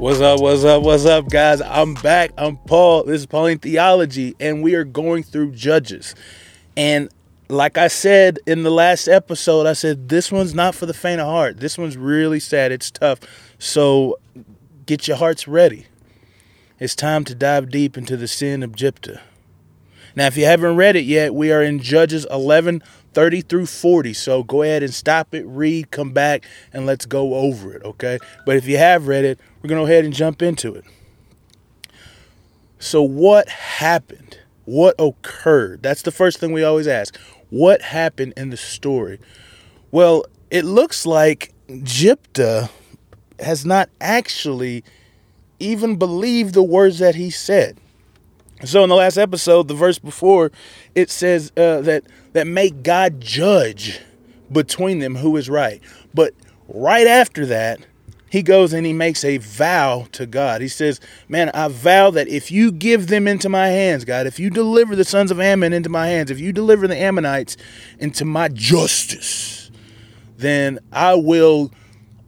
What's up? What's up? What's up, guys? I'm back. I'm Paul. This is Pauline Theology, and we are going through Judges. And like I said in the last episode, I said this one's not for the faint of heart. This one's really sad. It's tough. So get your hearts ready. It's time to dive deep into the sin of Jephthah. Now, if you haven't read it yet, we are in Judges 11 30 through 40. So go ahead and stop it, read, come back, and let's go over it, okay? But if you have read it, we're going to go ahead and jump into it. So, what happened? What occurred? That's the first thing we always ask. What happened in the story? Well, it looks like Jephthah has not actually even believed the words that he said. So in the last episode, the verse before, it says uh, that that make God judge between them who is right. But right after that, he goes and he makes a vow to God. He says, Man, I vow that if you give them into my hands, God, if you deliver the sons of Ammon into my hands, if you deliver the Ammonites into my justice, then I will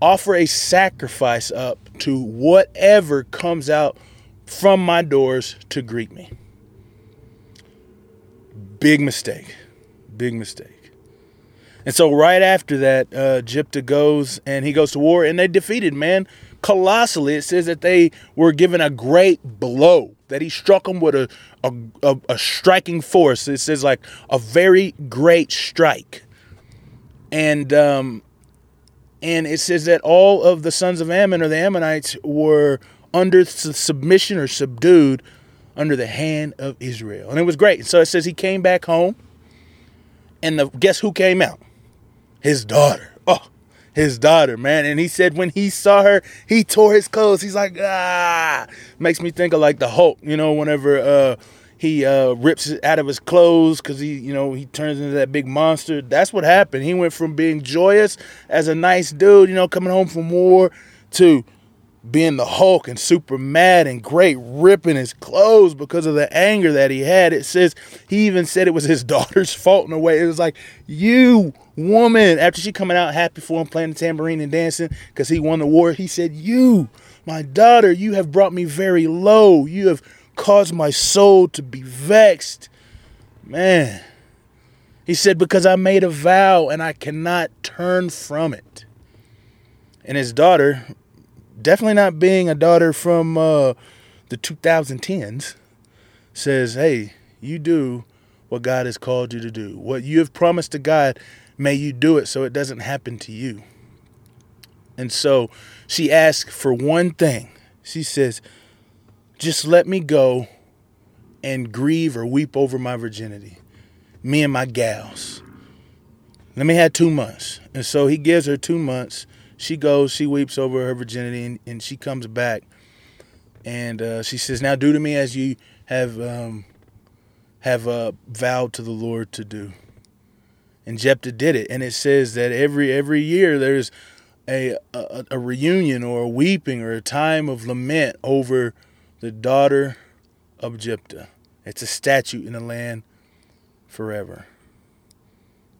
offer a sacrifice up to whatever comes out from my doors to greet me. Big mistake. Big mistake. And so right after that, uh, Jephthah goes and he goes to war, and they defeated man colossally. It says that they were given a great blow, that he struck them with a, a, a, a striking force. It says like a very great strike. And um, and it says that all of the sons of Ammon or the Ammonites were under submission or subdued under the hand of Israel. And it was great. So it says he came back home, and the, guess who came out? his daughter. Oh, his daughter, man. And he said when he saw her, he tore his clothes. He's like, ah. Makes me think of like the Hulk, you know, whenever uh, he uh, rips it out of his clothes because he, you know, he turns into that big monster. That's what happened. He went from being joyous as a nice dude, you know, coming home from war to being the Hulk and super mad and great, ripping his clothes because of the anger that he had. It says he even said it was his daughter's fault in a way. It was like, you woman, after she coming out happy for him playing the tambourine and dancing because he won the war, he said, You, my daughter, you have brought me very low. You have caused my soul to be vexed. Man. He said, Because I made a vow and I cannot turn from it. And his daughter, definitely not being a daughter from uh, the 2010s, says, Hey, you do what God has called you to do. What you have promised to God, may you do it so it doesn't happen to you. And so she asks for one thing. She says, Just let me go and grieve or weep over my virginity. Me and my gals. Let me have two months. And so he gives her two months she goes, she weeps over her virginity, and, and she comes back, and uh, she says, "Now do to me as you have um, have uh, vowed to the Lord to do." And Jephthah did it, and it says that every every year there's a, a, a reunion or a weeping or a time of lament over the daughter of Jephthah. It's a statute in the land forever.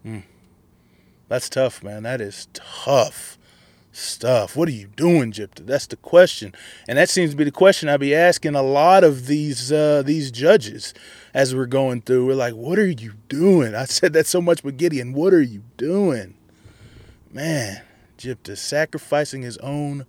Mm. That's tough, man. That is tough stuff. What are you doing, Jephthah? That's the question, and that seems to be the question I be asking a lot of these uh, these judges as we're going through. We're like, "What are you doing?" I said that so much with Gideon. What are you doing, man? Jephthah sacrificing his own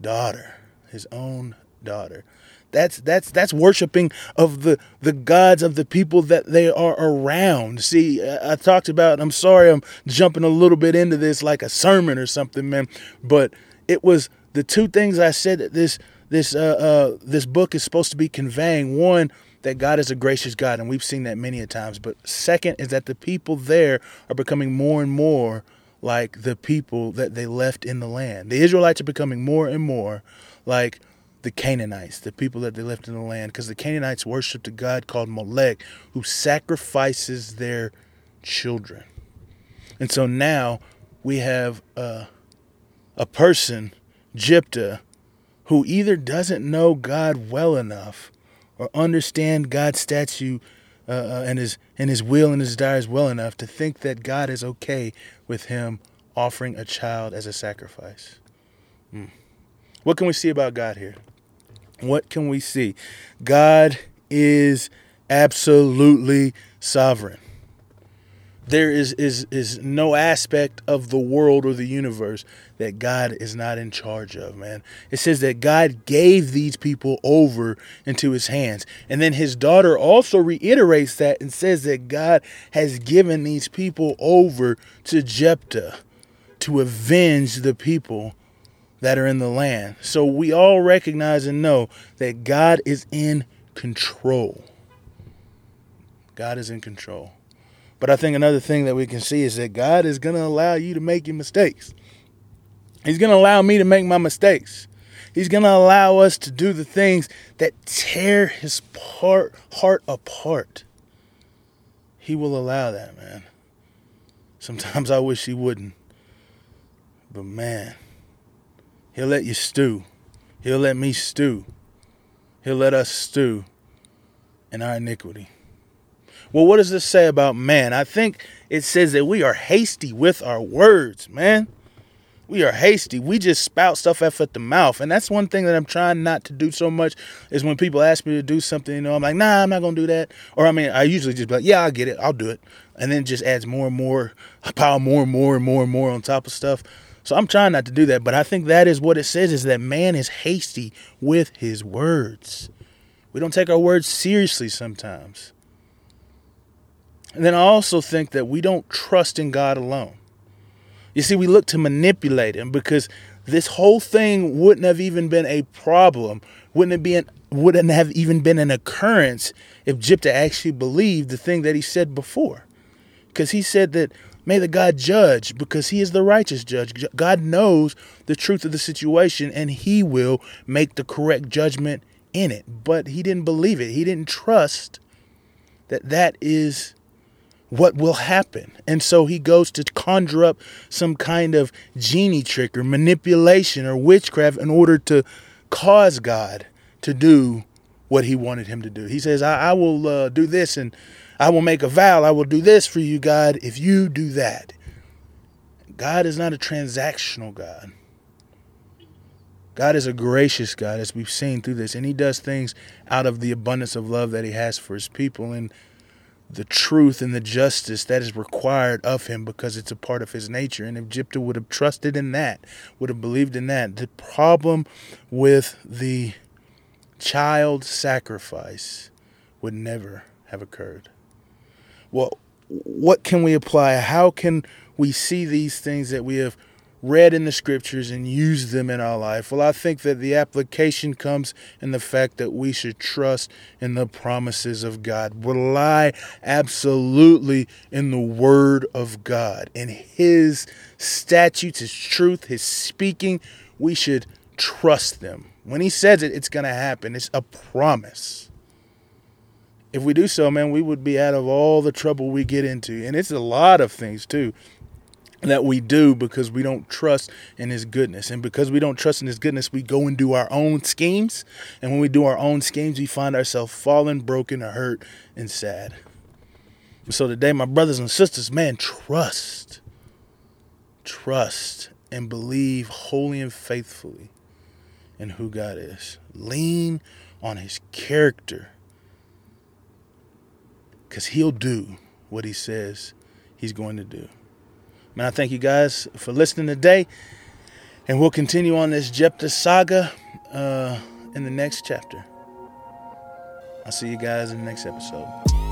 daughter, his own daughter. That's that's that's worshiping of the the gods of the people that they are around. See, I, I talked about. I'm sorry, I'm jumping a little bit into this like a sermon or something, man. But it was the two things I said that this this uh, uh, this book is supposed to be conveying. One, that God is a gracious God, and we've seen that many a times. But second is that the people there are becoming more and more like the people that they left in the land. The Israelites are becoming more and more like the Canaanites, the people that they left in the land, because the Canaanites worshiped a god called Molech who sacrifices their children. And so now we have a, a person, Jephthah, who either doesn't know God well enough or understand God's statute uh, uh, and his and his will and his desires well enough to think that God is okay with him offering a child as a sacrifice. Mm. What can we see about God here? What can we see? God is absolutely sovereign. There is, is, is no aspect of the world or the universe that God is not in charge of, man. It says that God gave these people over into his hands. And then his daughter also reiterates that and says that God has given these people over to Jephthah to avenge the people that are in the land. So we all recognize and know that God is in control. God is in control. But I think another thing that we can see is that God is going to allow you to make your mistakes. He's going to allow me to make my mistakes. He's going to allow us to do the things that tear his part, heart apart. He will allow that, man. Sometimes I wish he wouldn't. But man, he'll let you stew. He'll let me stew. He'll let us stew in our iniquity. Well, what does this say about man? I think it says that we are hasty with our words, man. We are hasty. We just spout stuff off at the mouth. And that's one thing that I'm trying not to do so much is when people ask me to do something, you know, I'm like, nah, I'm not going to do that. Or I mean, I usually just be like, yeah, I'll get it. I'll do it. And then it just adds more and more, I pile more and more and more and more on top of stuff. So I'm trying not to do that. But I think that is what it says is that man is hasty with his words. We don't take our words seriously sometimes. And then I also think that we don't trust in God alone. You see, we look to manipulate him because this whole thing wouldn't have even been a problem, wouldn't have been wouldn't have even been an occurrence if Jephthah actually believed the thing that he said before. Because he said that may the God judge because he is the righteous judge. God knows the truth of the situation and he will make the correct judgment in it. But he didn't believe it. He didn't trust that that is what will happen. And so he goes to conjure up some kind of genie trick or manipulation or witchcraft in order to cause God to do what he wanted him to do. He says, I, I will uh, do this and I will make a vow. I will do this for you, God, if you do that. God is not a transactional God. God is a gracious God, as we've seen through this, and He does things out of the abundance of love that He has for His people. And the truth and the justice that is required of him because it's a part of his nature. And if Jephthah would have trusted in that, would have believed in that, the problem with the child sacrifice would never have occurred. Well, what can we apply? How can we see these things that we have read in the scriptures and use them in our life? Well, I think that the application comes in the fact that we should trust in the promises of God, rely absolutely in the word of God, in His statutes, His truth, His speaking. We should trust them. When He says it, it's going to happen, it's a promise. If we do so, man, we would be out of all the trouble we get into. And it's a lot of things, too that we do because we don't trust in his goodness. And because we don't trust in his goodness, we go and do our own schemes. And when we do our own schemes, we find ourselves fallen, broken, hurt, and sad. So today, my brothers and sisters, man, trust. Trust and believe wholly and faithfully in who God is. Lean on his character. Because he'll do what he says he's going to do. Man, I thank you guys for listening today. And we'll continue on this Jephthah saga uh, in the next chapter. I'll see you guys in the next episode.